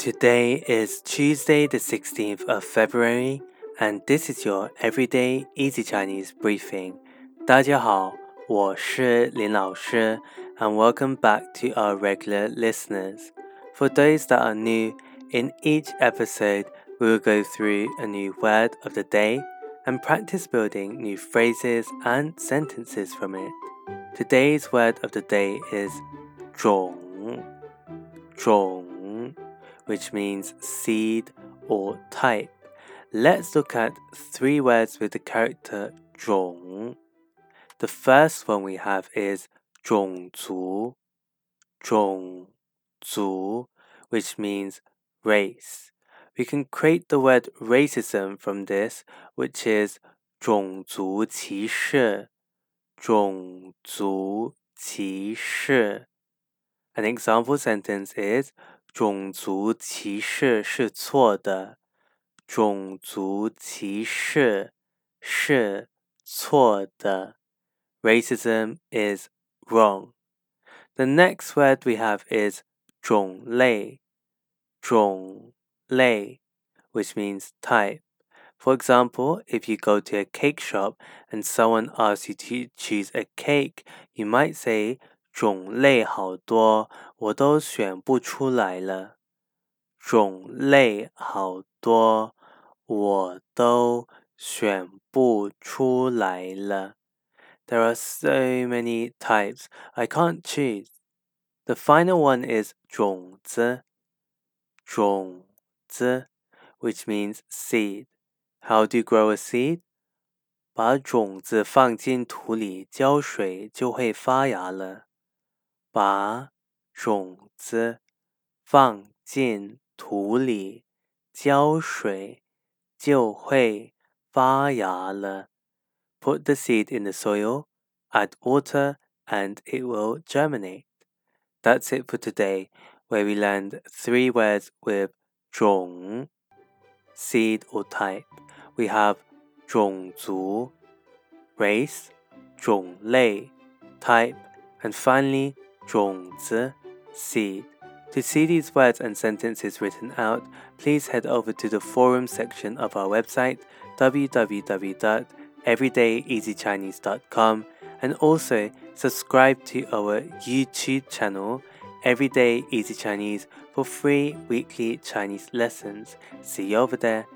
Today is Tuesday, the 16th of February, and this is your everyday easy Chinese briefing. 大家好，我是林老师, and welcome back to our regular listeners. For those that are new, in each episode, we will go through a new word of the day and practice building new phrases and sentences from it. Today's word of the day is 种,种 which means seed or type. Let's look at three words with the character 种. The first one we have is 种族,种族, which means race. We can create the word racism from this, which is 种族歧视,种族歧视. An example sentence is 种族歧视是错的。种族歧视是错的。Racism is wrong. The next word we have is 种类，种类, which means type. For example, if you go to a cake shop and someone asks you to choose a cake, you might say 种类好多，我都选不出来了。种类好多，我都选不出来了。There are so many types, I can't choose. The final one is 种子，种子，which means seed. How do you grow a seed? 把种子放进土里，浇水就会发芽了。把种子放进土里，浇水就会发芽了。Put the seed in the soil, add water, and it will germinate. That's it for today, where we learned three words with 种 seed or type. We have 种族 race, 种类 type, and finally 种子 seed. To see these words and sentences written out, please head over to the forum section of our website www.everydayeasychinese.com and also subscribe to our YouTube channel Everyday Easy Chinese for free weekly Chinese lessons. See you over there.